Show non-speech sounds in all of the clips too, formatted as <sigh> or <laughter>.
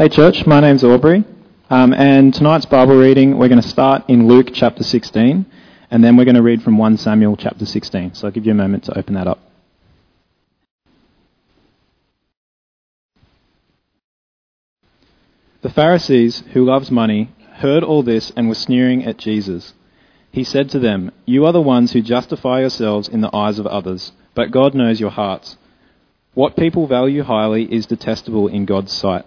Hey, church, my name's Aubrey, um, and tonight's Bible reading, we're going to start in Luke chapter 16, and then we're going to read from 1 Samuel chapter 16. So I'll give you a moment to open that up. The Pharisees, who loved money, heard all this and were sneering at Jesus. He said to them, You are the ones who justify yourselves in the eyes of others, but God knows your hearts. What people value highly is detestable in God's sight.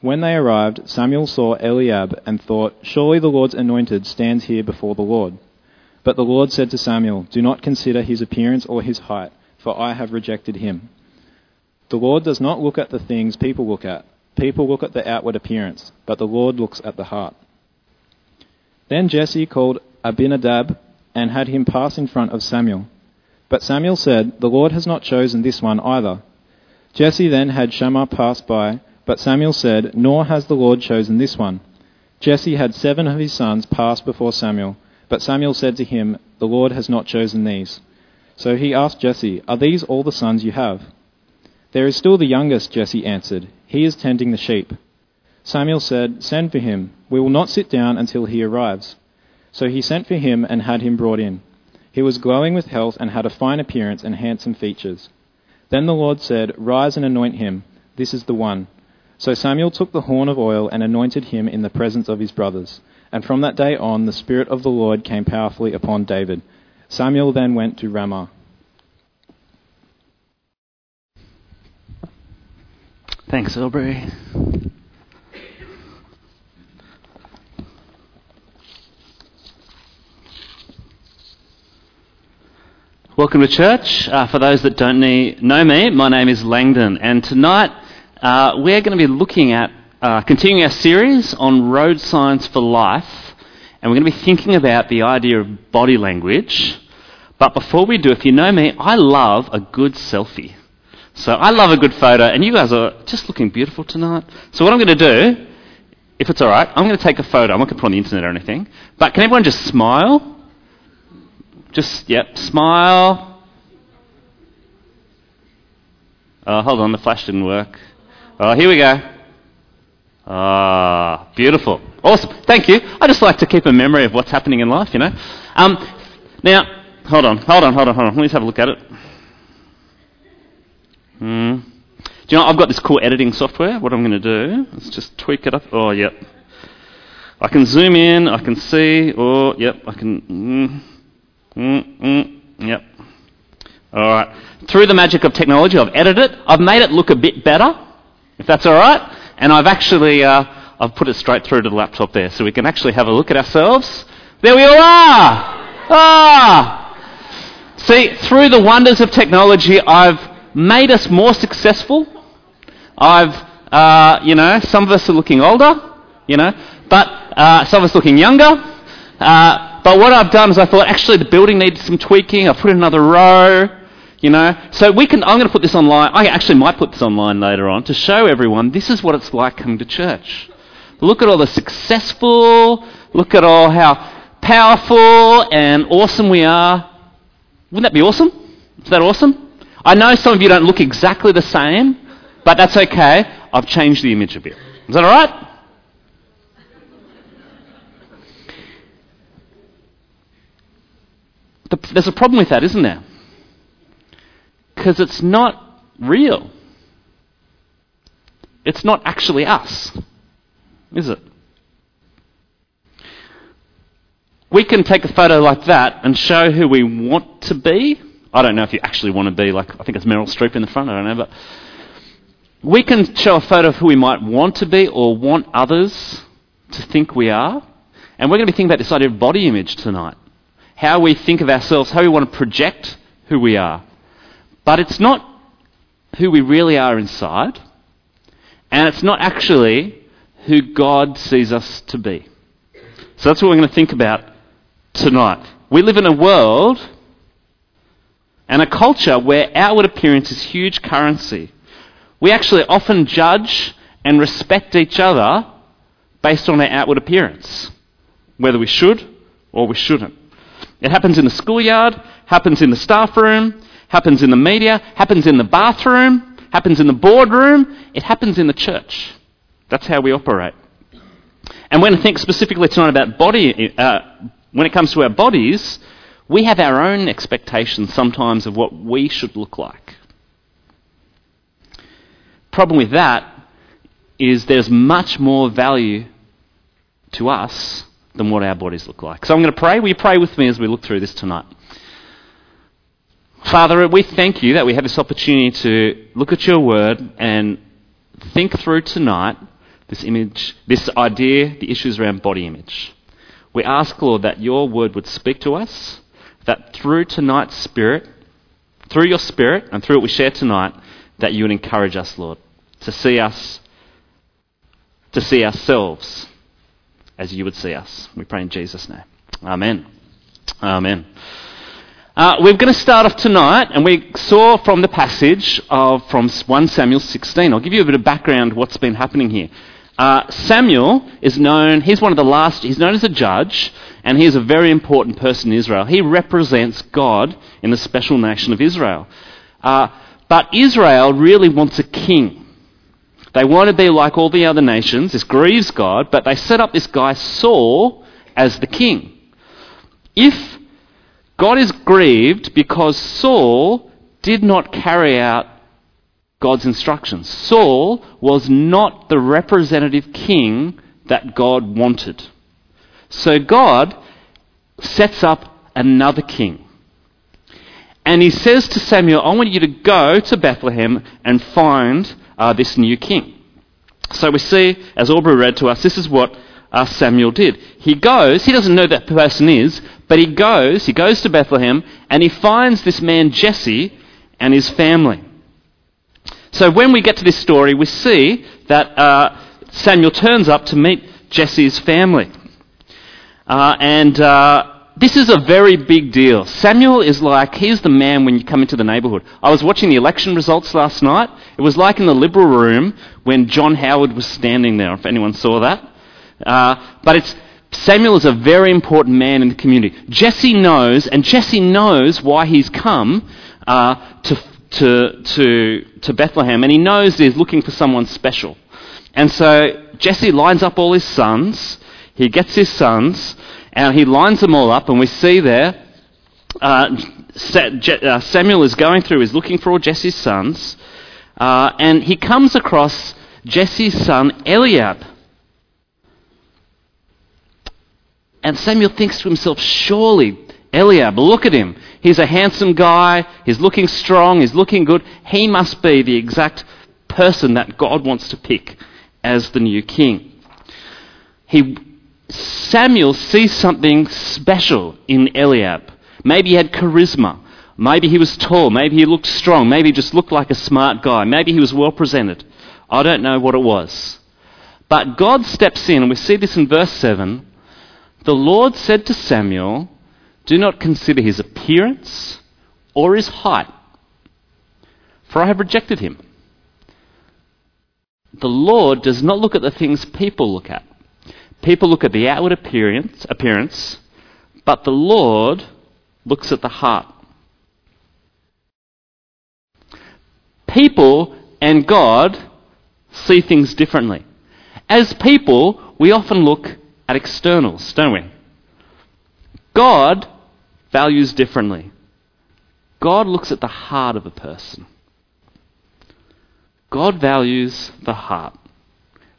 When they arrived, Samuel saw Eliab and thought, Surely the Lord's anointed stands here before the Lord. But the Lord said to Samuel, Do not consider his appearance or his height, for I have rejected him. The Lord does not look at the things people look at. People look at the outward appearance, but the Lord looks at the heart. Then Jesse called Abinadab and had him pass in front of Samuel. But Samuel said, The Lord has not chosen this one either. Jesse then had Shammah pass by but Samuel said, Nor has the Lord chosen this one. Jesse had seven of his sons pass before Samuel, but Samuel said to him, The Lord has not chosen these. So he asked Jesse, Are these all the sons you have? There is still the youngest, Jesse answered. He is tending the sheep. Samuel said, Send for him. We will not sit down until he arrives. So he sent for him and had him brought in. He was glowing with health and had a fine appearance and handsome features. Then the Lord said, Rise and anoint him. This is the one. So Samuel took the horn of oil and anointed him in the presence of his brothers. And from that day on, the Spirit of the Lord came powerfully upon David. Samuel then went to Ramah. Thanks, Aubrey. Welcome to church. Uh, for those that don't know me, my name is Langdon, and tonight uh, we're going to be looking at uh, continuing our series on road signs for life, and we're going to be thinking about the idea of body language. But before we do, if you know me, I love a good selfie. So I love a good photo, and you guys are just looking beautiful tonight. So what I'm going to do, if it's all right, I'm going to take a photo. I'm not going to put on the internet or anything. But can everyone just smile? Just yep, smile. Oh, hold on, the flash didn't work. Oh, here we go. Ah, beautiful. Awesome. Thank you. I just like to keep a memory of what's happening in life, you know. Um, now, hold on, hold on, hold on, hold on. Let me have a look at it. Hmm. Do you know, I've got this cool editing software. What I'm going to do is just tweak it up. Oh, yep. I can zoom in, I can see. Oh, yep, I can. Mm, mm, mm, yep. All right. Through the magic of technology, I've edited it. I've made it look a bit better if that's all right. And I've actually uh, I've put it straight through to the laptop there, so we can actually have a look at ourselves. There we all are. Ah. See, through the wonders of technology, I've made us more successful. I've, uh, you know, some of us are looking older, you know, but uh, some of us looking younger. Uh, but what I've done is I thought actually the building needs some tweaking. I've put in another row. You know, so we can. I'm going to put this online. I actually might put this online later on to show everyone this is what it's like coming to church. Look at all the successful. Look at all how powerful and awesome we are. Wouldn't that be awesome? Is that awesome? I know some of you don't look exactly the same, but that's okay. I've changed the image a bit. Is that all right? There's a problem with that, isn't there? Because it's not real. It's not actually us, is it? we can take a photo like that and show who we want to be. I don't know if you actually want to be like, I think it's Meryl Streep in the front, I don't know, but we can show a photo of who we might want to be or want others to think we are. And we're going to be thinking about this idea of body image tonight. How we think of ourselves, how we want to project who we are. But it's not who we really are inside, and it's not actually who God sees us to be. So that's what we're going to think about tonight. We live in a world and a culture where outward appearance is huge currency. We actually often judge and respect each other based on our outward appearance, whether we should or we shouldn't. It happens in the schoolyard, happens in the staff room, happens in the media, happens in the bathroom, happens in the boardroom, it happens in the church. That's how we operate. And when I think specifically tonight about body, uh, when it comes to our bodies, we have our own expectations sometimes of what we should look like. Problem with that is there's much more value to us than what our bodies look like. So I'm going to pray. Will you pray with me as we look through this tonight? Father, we thank you that we have this opportunity to look at your word and think through tonight this image, this idea, the issues around body image. We ask, Lord, that your word would speak to us, that through tonight's spirit, through your spirit and through what we share tonight, that you would encourage us, Lord, to see us, to see ourselves as you would see us. We pray in Jesus' name. Amen. Amen. Uh, we're going to start off tonight, and we saw from the passage of from 1 Samuel 16. I'll give you a bit of background what's been happening here. Uh, Samuel is known, he's one of the last, he's known as a judge, and he is a very important person in Israel. He represents God in the special nation of Israel. Uh, but Israel really wants a king. They want to be like all the other nations. This grieves God, but they set up this guy Saul as the king. If God is grieved because Saul did not carry out God's instructions. Saul was not the representative king that God wanted. So God sets up another king. And he says to Samuel, I want you to go to Bethlehem and find uh, this new king. So we see, as Aubrey read to us, this is what uh, Samuel did. He goes, he doesn't know that person is, but he goes, he goes to Bethlehem, and he finds this man Jesse and his family. So when we get to this story, we see that uh, Samuel turns up to meet Jesse's family. Uh, and uh, this is a very big deal. Samuel is like, he's the man when you come into the neighbourhood. I was watching the election results last night. It was like in the Liberal room when John Howard was standing there, if anyone saw that. Uh, but it's, Samuel is a very important man in the community. Jesse knows, and Jesse knows why he's come uh, to to, to, to Bethlehem, and he knows he's looking for someone special. And so Jesse lines up all his sons. He gets his sons, and he lines them all up, and we see there uh, uh Samuel is going through, he's looking for all Jesse's sons, uh, and he comes across Jesse's son Eliab. And Samuel thinks to himself, surely Eliab, look at him. He's a handsome guy. He's looking strong. He's looking good. He must be the exact person that God wants to pick as the new king. He, Samuel sees something special in Eliab. Maybe he had charisma. Maybe he was tall. Maybe he looked strong. Maybe he just looked like a smart guy. Maybe he was well presented. I don't know what it was. But God steps in, and we see this in verse 7. The Lord said to Samuel, do not consider his appearance or his height, for I have rejected him. The Lord does not look at the things people look at. People look at the outward appearance, appearance but the Lord looks at the heart. People and God see things differently. As people, we often look at externals, don't we? God values differently. God looks at the heart of a person. God values the heart,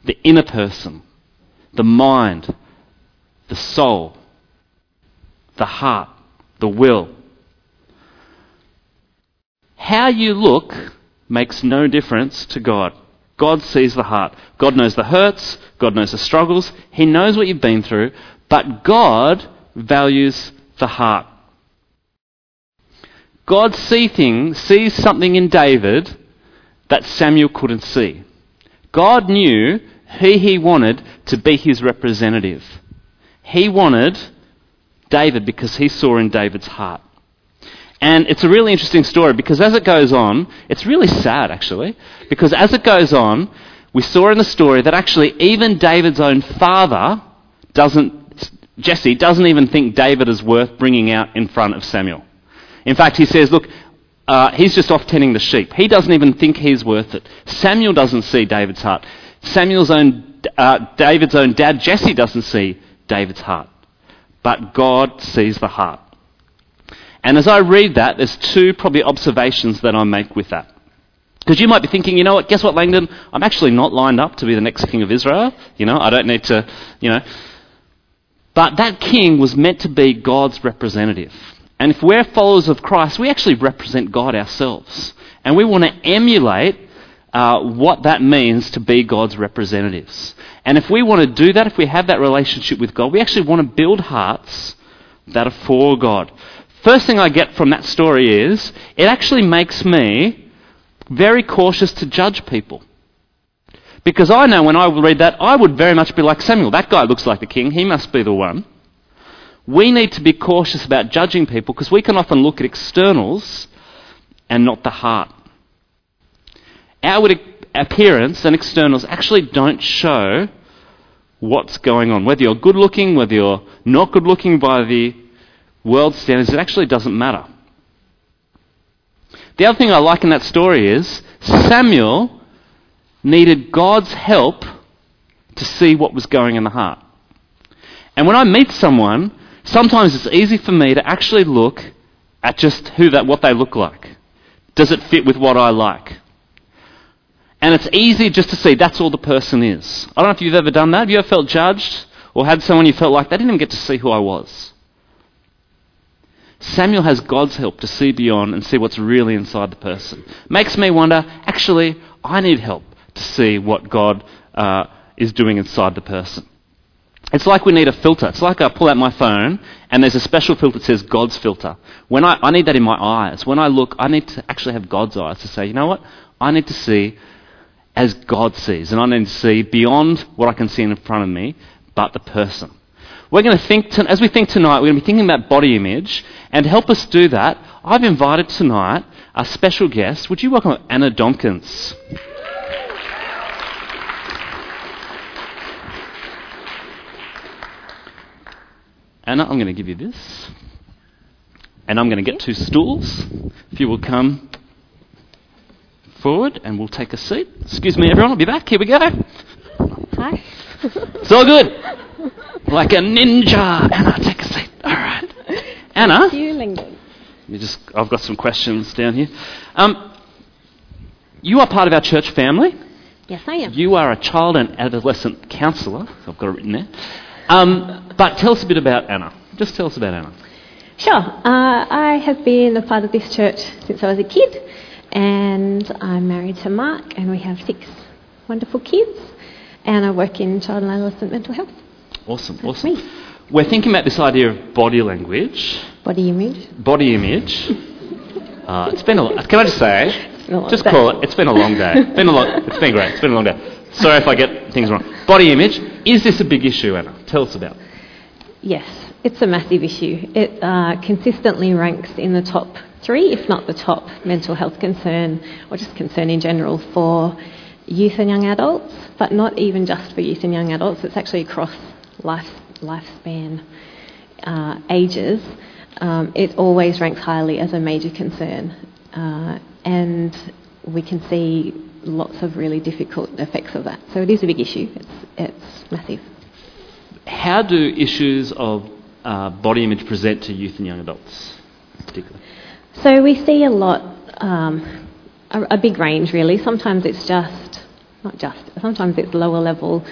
the inner person, the mind, the soul. the heart, the will. How you look makes no difference to God. God sees the heart. God knows the hurts. God knows the struggles. He knows what you've been through. But God values the heart. God see things, sees something in David that Samuel couldn't see. God knew who he wanted to be his representative. He wanted David because he saw in David's heart. And it's a really interesting story because as it goes on, it's really sad actually, because as it goes on, we saw in the story that actually even David's own father doesn't, Jesse doesn't even think David is worth bringing out in front of Samuel. In fact, he says, look, uh, he's just off tending the sheep. He doesn't even think he's worth it. Samuel doesn't see David's heart. Samuel's own, uh, David's own dad, Jesse, doesn't see David's heart. But God sees the heart. And as I read that, there's two probably observations that I make with that. Because you might be thinking, you know what, guess what, Langdon? I'm actually not lined up to be the next king of Israel. You know, I don't need to, you know. But that king was meant to be God's representative. And if we're followers of Christ, we actually represent God ourselves. And we want to emulate uh, what that means to be God's representatives. And if we want to do that, if we have that relationship with God, we actually want to build hearts that are for God. First thing I get from that story is it actually makes me very cautious to judge people. Because I know when I read that, I would very much be like Samuel. That guy looks like the king. He must be the one. We need to be cautious about judging people because we can often look at externals and not the heart. Outward appearance and externals actually don't show what's going on. Whether you're good looking, whether you're not good looking by the world standards, it actually doesn't matter. The other thing I like in that story is Samuel needed God's help to see what was going in the heart. And when I meet someone, sometimes it's easy for me to actually look at just who that what they look like. Does it fit with what I like? And it's easy just to see that's all the person is. I don't know if you've ever done that. Have you ever felt judged or had someone you felt like they didn't even get to see who I was? Samuel has God's help to see beyond and see what's really inside the person. Makes me wonder actually, I need help to see what God uh, is doing inside the person. It's like we need a filter. It's like I pull out my phone and there's a special filter that says God's filter. When I, I need that in my eyes. When I look, I need to actually have God's eyes to say, you know what? I need to see as God sees. And I need to see beyond what I can see in front of me, but the person. We're going to think, to, as we think tonight, we're going to be thinking about body image. And to help us do that, I've invited tonight a special guest. Would you welcome Anna Domkins? Anna, I'm going to give you this. And I'm going to get two stools. If you will come forward and we'll take a seat. Excuse me, everyone, I'll be back. Here we go. Hi. It's all good. Like a ninja. Anna, take a seat. All right. Anna, You, you just, I've got some questions down here. Um, you are part of our church family. Yes, I am. You are a child and adolescent counsellor. I've got it written there. Um, but tell us a bit about Anna. Just tell us about Anna. Sure. Uh, I have been a part of this church since I was a kid, and I'm married to Mark, and we have six wonderful kids, and I work in child and adolescent mental health. Awesome, That's awesome. me. We're thinking about this idea of body language, Body image. body image. <laughs> Uh, it's been a. Can I just say? Just day. call it. It's been a long day. It's been a long. It's been great. It's been a long day. Sorry if I get things wrong. Body image. Is this a big issue, Anna? Tell us about. it. Yes, it's a massive issue. It uh, consistently ranks in the top three, if not the top, mental health concern, or just concern in general for youth and young adults, but not even just for youth and young adults. It's actually across life lifespan uh, ages. Um, it always ranks highly as a major concern, uh, and we can see lots of really difficult effects of that. So it is a big issue. It's it's massive. How do issues of uh, body image present to youth and young adults, particularly? So we see a lot, um, a, a big range really. Sometimes it's just, not just, sometimes it's lower level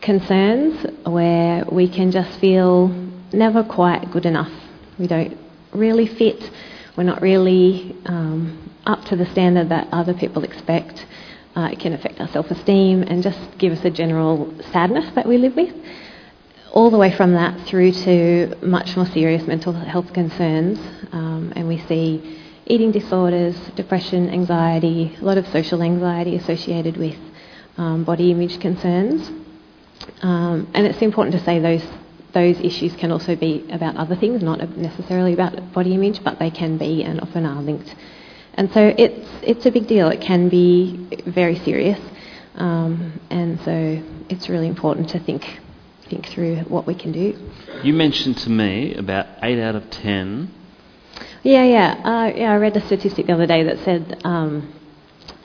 concerns where we can just feel never quite good enough we don't really fit, we're not really um, up to the standard that other people expect. Uh, it can affect our self esteem and just give us a general sadness that we live with. All the way from that through to much more serious mental health concerns, um, and we see eating disorders, depression, anxiety, a lot of social anxiety associated with um, body image concerns. Um, and it's important to say those those issues can also be about other things, not necessarily about body image, but they can be and often are linked. And so it's it's a big deal. It can be very serious, um, and so it's really important to think think through what we can do. You mentioned to me about eight out of ten. Yeah, yeah, uh, yeah. I read a statistic the other day that said um,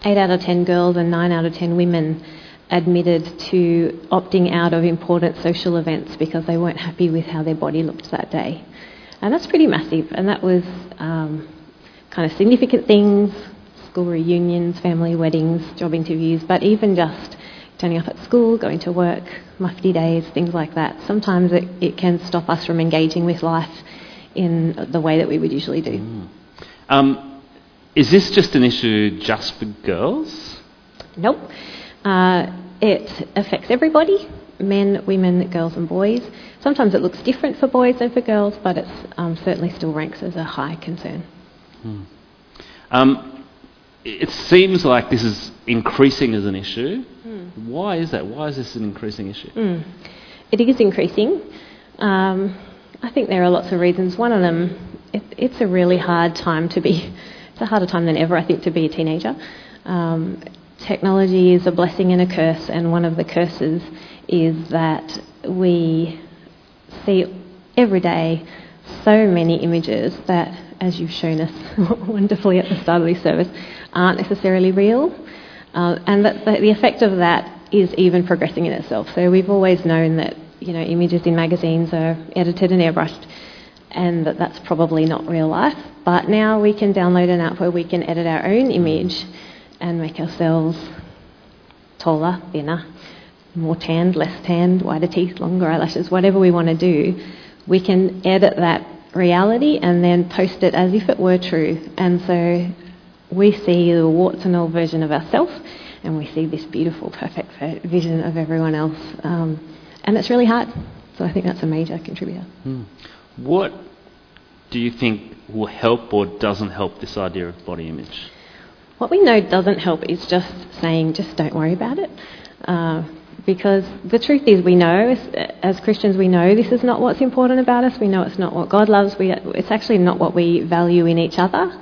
eight out of ten girls and nine out of ten women admitted to opting out of important social events because they weren't happy with how their body looked that day. And that's pretty massive. And that was um, kind of significant things school reunions, family weddings, job interviews, but even just turning up at school, going to work, mufti days, things like that. Sometimes it, it can stop us from engaging with life in the way that we would usually do. Mm. Um, is this just an issue just for girls? Nope. Uh, it affects everybody men, women, girls, and boys. Sometimes it looks different for boys than for girls, but it um, certainly still ranks as a high concern. Hmm. Um, it seems like this is increasing as an issue. Mm. Why is that? Why is this an increasing issue? Mm. It is increasing. Um, I think there are lots of reasons. One of them, it, it's a really hard time to be. It's a harder time than ever, I think, to be a teenager. Um, technology is a blessing and a curse, and one of the curses is that we see every day so many images that, as you've shown us <laughs> wonderfully at the start of this service, aren't necessarily real. Uh, and that the effect of that is even progressing in itself. So we've always known that you know images in magazines are edited and airbrushed, and that that's probably not real life. But now we can download an app where we can edit our own image and make ourselves taller, thinner, more tanned, less tanned, whiter teeth, longer eyelashes, whatever we want to do, we can edit that reality and then post it as if it were true. And so we see the warts and all version of ourselves, and we see this beautiful, perfect vision of everyone else. Um, and it's really hard. So I think that's a major contributor. Hmm. What do you think will help or doesn't help this idea of body image? What we know doesn't help is just saying, just don't worry about it. Uh, because the truth is, we know, as, as, Christians, we know this is not what's important about us. We know it's not what God loves. We, it's actually not what we value in each other.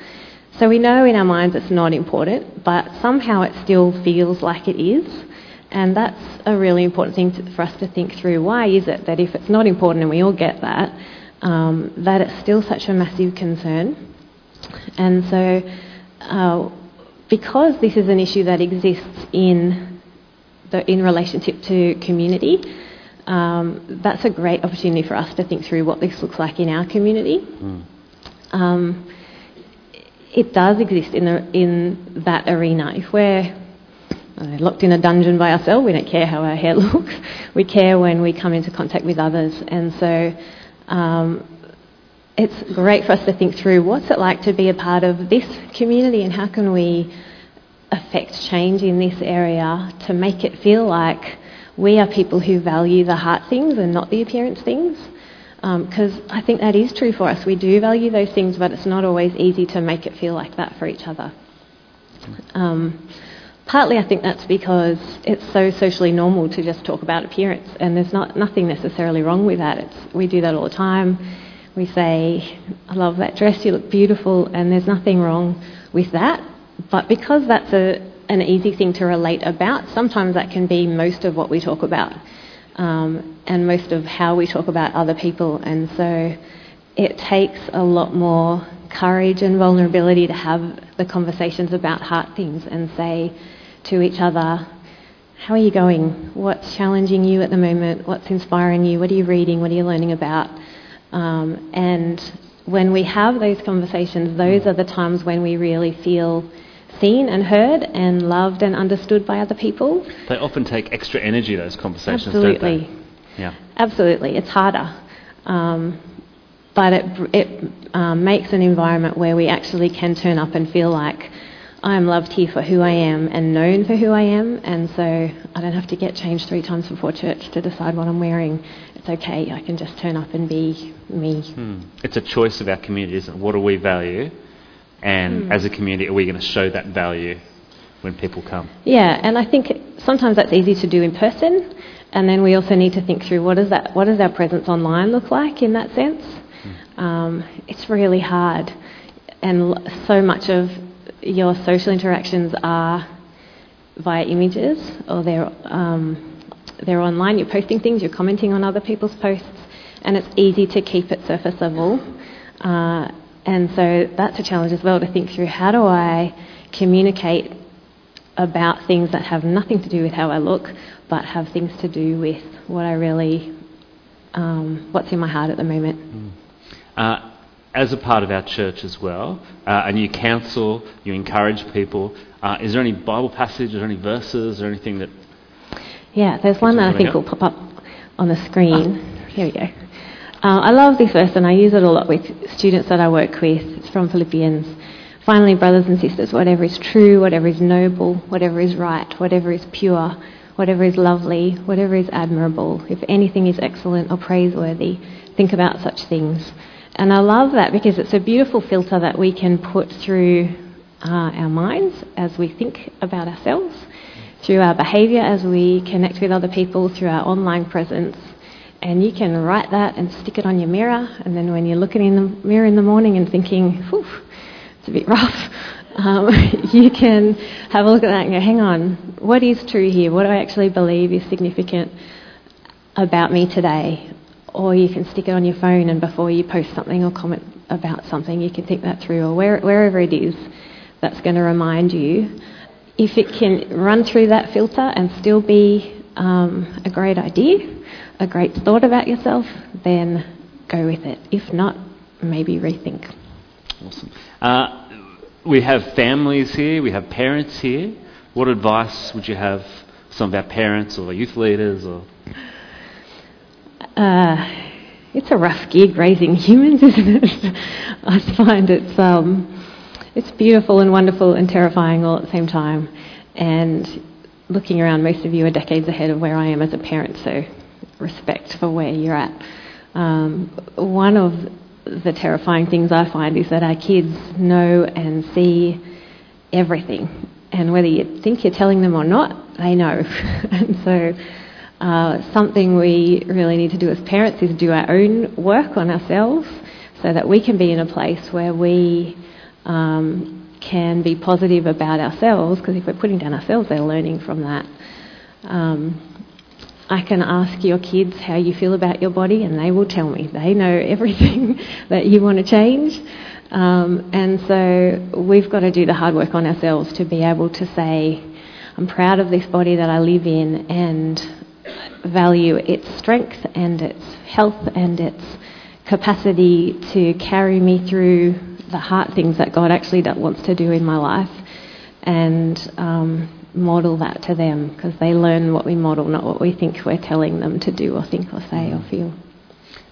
So we know in our minds it's not important, but somehow it still feels like it is. And that's a really important thing to, for us to think through. Why is it that if it's not important, and we all get that, um, that it's still such a massive concern? And so uh, because this is an issue that exists in, the, in relationship to community, um, that's a great opportunity for us to think through what this looks like in our community. Mm. Um, it does exist in, the, in that arena. If we're locked in a dungeon by ourselves, we don't care how our hair <laughs> looks. We care when we come into contact with others. And so um, it's great for us to think through what's it like to be a part of this community and how can we affect change in this area to make it feel like we are people who value the heart things and not the appearance things. Because um, I think that is true for us. We do value those things, but it's not always easy to make it feel like that for each other. Um, partly, I think that's because it's so socially normal to just talk about appearance, and there's not nothing necessarily wrong with that. It's, we do that all the time we say, I love that dress, you look beautiful, and there's nothing wrong with that. But because that's a, an easy thing to relate about, sometimes that can be most of what we talk about um, and most of how we talk about other people. And so it takes a lot more courage and vulnerability to have the conversations about heart things and say to each other, how are you going? What's challenging you at the moment? What's inspiring you? What are you reading? What are you learning about? Um, and when we have those conversations, those are the times when we really feel seen and heard and loved and understood by other people. They often take extra energy, those conversations, Absolutely. don't they? Yeah. Absolutely. It's harder. Um, but it, it um, makes an environment where we actually can turn up and feel like I am loved here for who I am and known for who I am, and so I don't have to get changed three times before church to decide what I'm wearing. It's okay, I can just turn up and be me. Hmm. It's a choice of our community, isn't it? What do we value? And Hmm. as a community, are we going to show that value when people come? Yeah, and I think sometimes that's easy to do in person, and then we also need to think through what, is that, what does our presence online look like in that sense. Um, it's really hard, and so much of your social interactions are via images or they're um, they're online. You're posting things, you're commenting on other people's posts, and it's easy to keep it surface level. Uh, and so that's a challenge as well to think through how do I communicate about things that have nothing to do with how I look, but have things to do with what I really, um, what's in my heart at the moment. Uh, as a part of our church as well, uh, and you counsel, you encourage people, uh, is there any Bible passage or any verses or anything that. Yeah, there's one that I think will pop up on the screen. Here we go. Uh, I love this verse and I use it a lot with students that I work with. It's from Philippians. Finally, brothers and sisters, whatever is true, whatever is noble, whatever is right, whatever is pure, whatever is lovely, whatever is admirable, if anything is excellent or praiseworthy, think about such things. And I love that because it's a beautiful filter that we can put through uh, our minds as we think about ourselves, through our behaviour as we connect with other people, through our online presence. And you can write that and stick it on your mirror, and then when you're looking in the mirror in the morning and thinking, whew, it's a bit rough, <laughs> um, <laughs> you can have a look at that and go, hang on, what is true here? What do I actually believe is significant about me today? Or you can stick it on your phone, and before you post something or comment about something, you can think that through, or where, wherever it is that's going to remind you. If it can run through that filter and still be um, a great idea, a great thought about yourself, then go with it. If not, maybe rethink. Awesome. Uh, we have families here, we have parents here. What advice would you have for some of our parents or our youth leaders or. Uh, it's a rough gig raising <laughs> humans, isn't it? I find it's um, it's beautiful and wonderful and terrifying all at the same time. And looking around, most of you are decades ahead of where I am as a parent, so respect for where you're at. Um, one of the terrifying things I find is that our kids know and see everything, and whether you think you're telling them or not, they know. <laughs> and so. Uh, something we really need to do as parents is do our own work on ourselves so that we can be in a place where we um, can be positive about ourselves, because if we're putting down ourselves, they're learning from that. Um, I can ask your kids how you feel about your body, and they will tell me. They know <laughs> everything that you want to change. Um, and so we've got to do the hard work on ourselves to be able to say, I'm proud of this body that I live in, and value its strength and its health and its capacity to carry me through the hard things that God actually wants to do in my life and um, model that to them because they learn what we model, not what we think we're telling them to do or think or say or feel.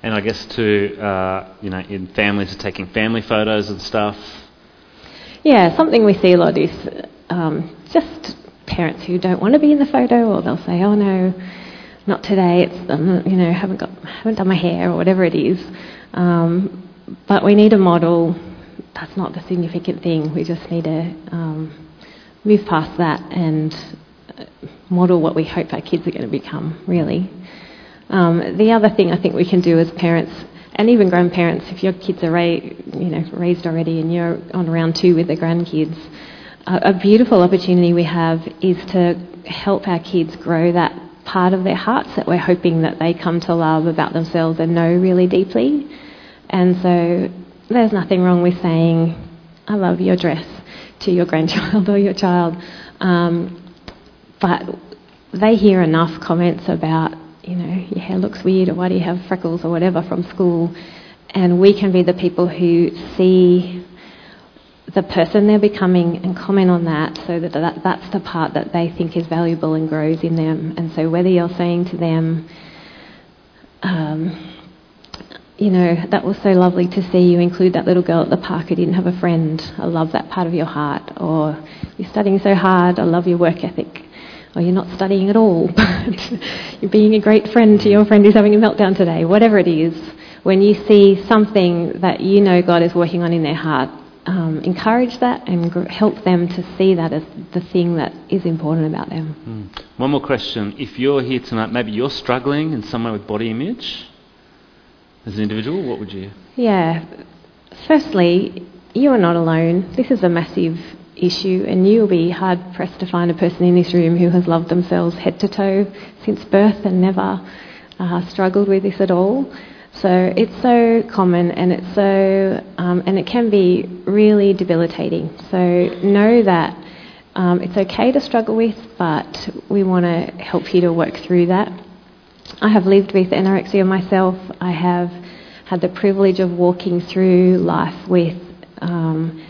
And I guess too, uh, you know, in families are taking family photos and stuff. Yeah, something we see a lot is um, just parents who don't want to be in the photo, or they'll say, "Oh no, not today. It's um, you know haven't got haven't done my hair or whatever it is." Um, but we need a model. That's not the significant thing. We just need to um, move past that and uh, model what we hope our kids are going to become. Really. Um, the other thing I think we can do as parents and even grandparents, if your kids are ra- you know raised already and you're on round two with the grandkids, uh, a beautiful opportunity we have is to help our kids grow that part of their hearts that we're hoping that they come to love about themselves and know really deeply. And so there's nothing wrong with saying, "I love your dress" to your grandchild <laughs> or your child, um, but they hear enough comments about you know, your hair looks weird, or why do you have freckles, or whatever from school. And we can be the people who see the person they're becoming and comment on that so that, that that's the part that they think is valuable and grows in them. And so whether you're saying to them, um, you know, that was so lovely to see you include that little girl at the park who didn't have a friend. I love that part of your heart. Or you're studying so hard. I love your work ethic. Or you're not studying at all, <laughs> but you're being a great friend to your friend who's having a meltdown today. Whatever it is, when you see something that you know God is working on in their heart, um, encourage that and gr- help them to see that as the thing that is important about them. One more question. If you're here tonight, maybe you're struggling in some way with body image as an individual, what would you? Yeah. Firstly, you are not alone. This is a massive issue, and you will be hard pressed to find a person in this room who has loved themselves head to toe since birth and never uh, struggled with this at all. So it's so common, and it's so, um, and it can be really debilitating. So know that um, it's okay to struggle with, but we want to help you to work through that. I have lived with anorexia myself. I have had the privilege of walking through life with um,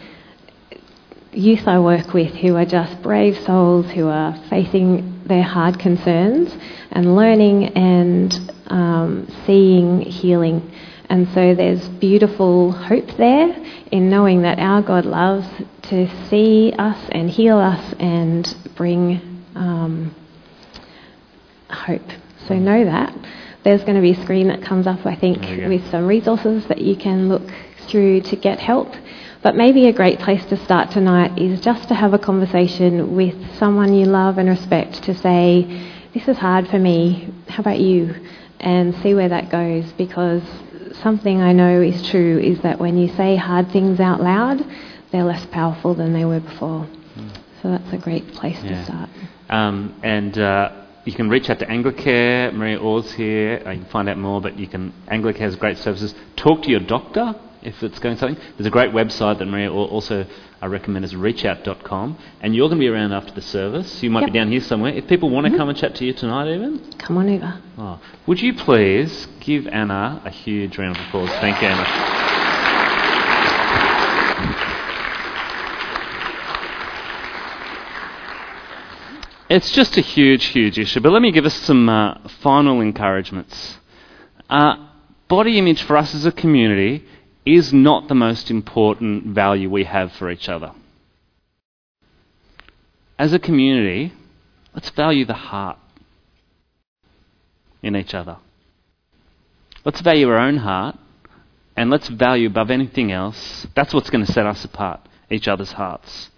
youth I work with who are just brave souls who are facing their hard concerns and learning and um, seeing healing. And so there's beautiful hope there in knowing that our God loves to see us and heal us and bring um, hope. So know that. There's going to be a screen that comes up, I think, with some resources that you can look through to get help. But maybe a great place to start tonight is just to have a conversation with someone you love and respect to say, This is hard for me. How about you? And see where that goes because something I know is true is that when you say hard things out loud, they're less powerful than they were before. So that's a great place. Yeah. to start. Um, and uh, you can reach out to Anglicare. Maria Orr's here. Uh, you can find out more, but you can. Anglicare has great services. Talk to your doctor if it's going something. There's a great website that Maria Orr also I recommend is reachout.com. And you're going to be around after the service. You might Yep. be down here somewhere. If people want to come and chat to you tonight, even, Come on over. oh, would you please give Anna a huge round of applause? Thank you, Anna. It's just a huge, huge issue. But let me give us some uh, final encouragements. Uh, body image for us as a community is not the most important value we have for each other. As a community, let's value the heart in each other. Let's value our own heart and let's value above anything else. That's what's going to set us apart, each other's hearts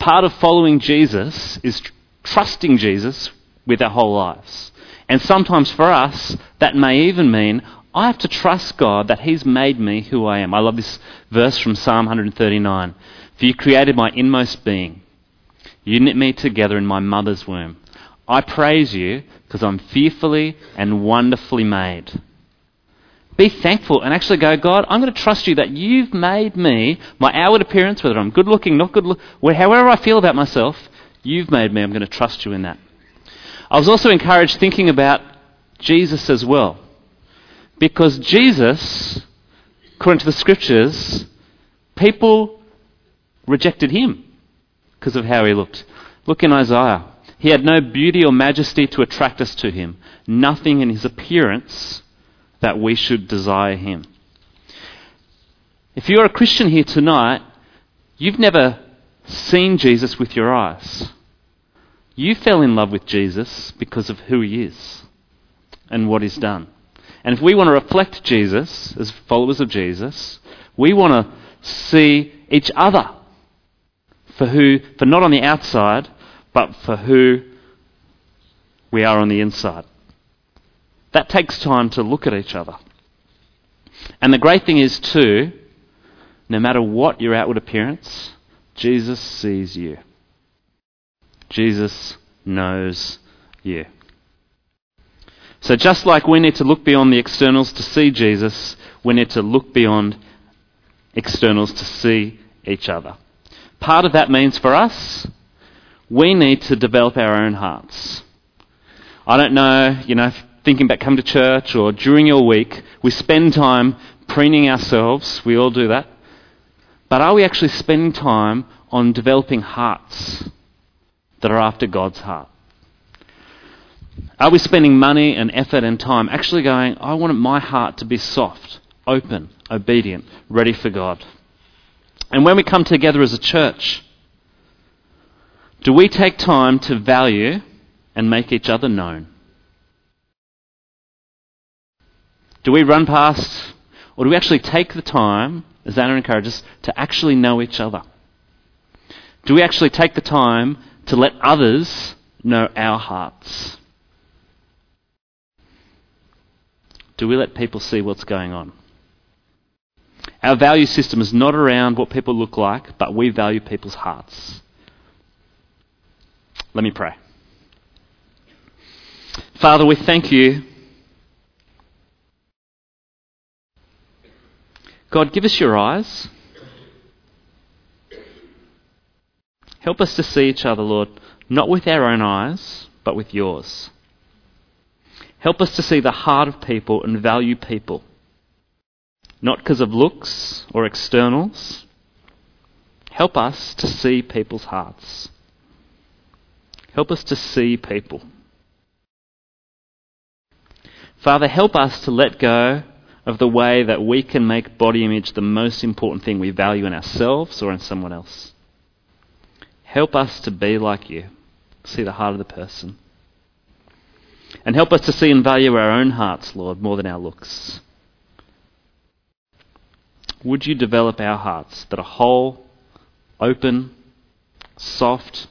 part of following Jesus is tr- trusting Jesus with our whole lives. And sometimes for us, that may even mean I have to trust God that He's made me who I am. I love this verse from Psalm 139. For you created my inmost being. You knit me together in my mother's womb. I praise you because I'm fearfully and wonderfully made. Be thankful and actually go, God, I'm going to trust you that you've made me, my outward appearance, whether I'm good looking, not good looking, however I feel about myself, you've made me. I'm going to trust you in that. I was also encouraged thinking about Jesus as well. Because Jesus, according to the scriptures, people rejected him because of how he looked. Look in Isaiah. He had no beauty or majesty to attract us to him, nothing in his appearance that we should desire him. If you're a Christian here tonight, you've never seen Jesus with your eyes. You fell in love with Jesus because of who he is and what he's done. And if we want to reflect Jesus as followers of Jesus, we want to see each other for who, for not on the outside, but for who we are on the inside. That takes time to look at each other. And the great thing is, too, no matter what your outward appearance, Jesus sees you. Jesus knows you. So, just like we need to look beyond the externals to see Jesus, we need to look beyond externals to see each other. Part of that means for us, we need to develop our own hearts. I don't know, you know, thinking about coming to church or during your week, we spend time preening ourselves. We all do that. But are we actually spending time on developing hearts that are after God's heart? Are we spending money and effort and time actually going, I want my heart to be soft, open, obedient, ready for God? And when we come together as a church, do we take time to value and make each other known? Do we run past, or do we actually take the time, as Anna encourages, to actually know each other? Do we actually take the time to let others know our hearts? Do we let people see what's going on? Our value system is not around what people look like, but we value people's hearts. Let me pray. Father, we thank you. God, give us your eyes. Help us to see each other, Lord, not with our own eyes, but with yours. Help us to see the heart of people and value people, not because of looks or externals. Help us to see people's hearts. Help us to see people. Father, help us to let go of the way that we can make body image the most important thing we value in ourselves or in someone else. Help us to be like you, see the heart of the person. And help us to see and value our own hearts, Lord, more than our looks. Would you develop our hearts that are whole, open, soft,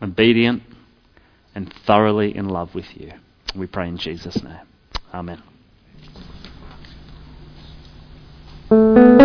obedient, and thoroughly in love with you? We pray in Jesus' name. Amen. Thank you.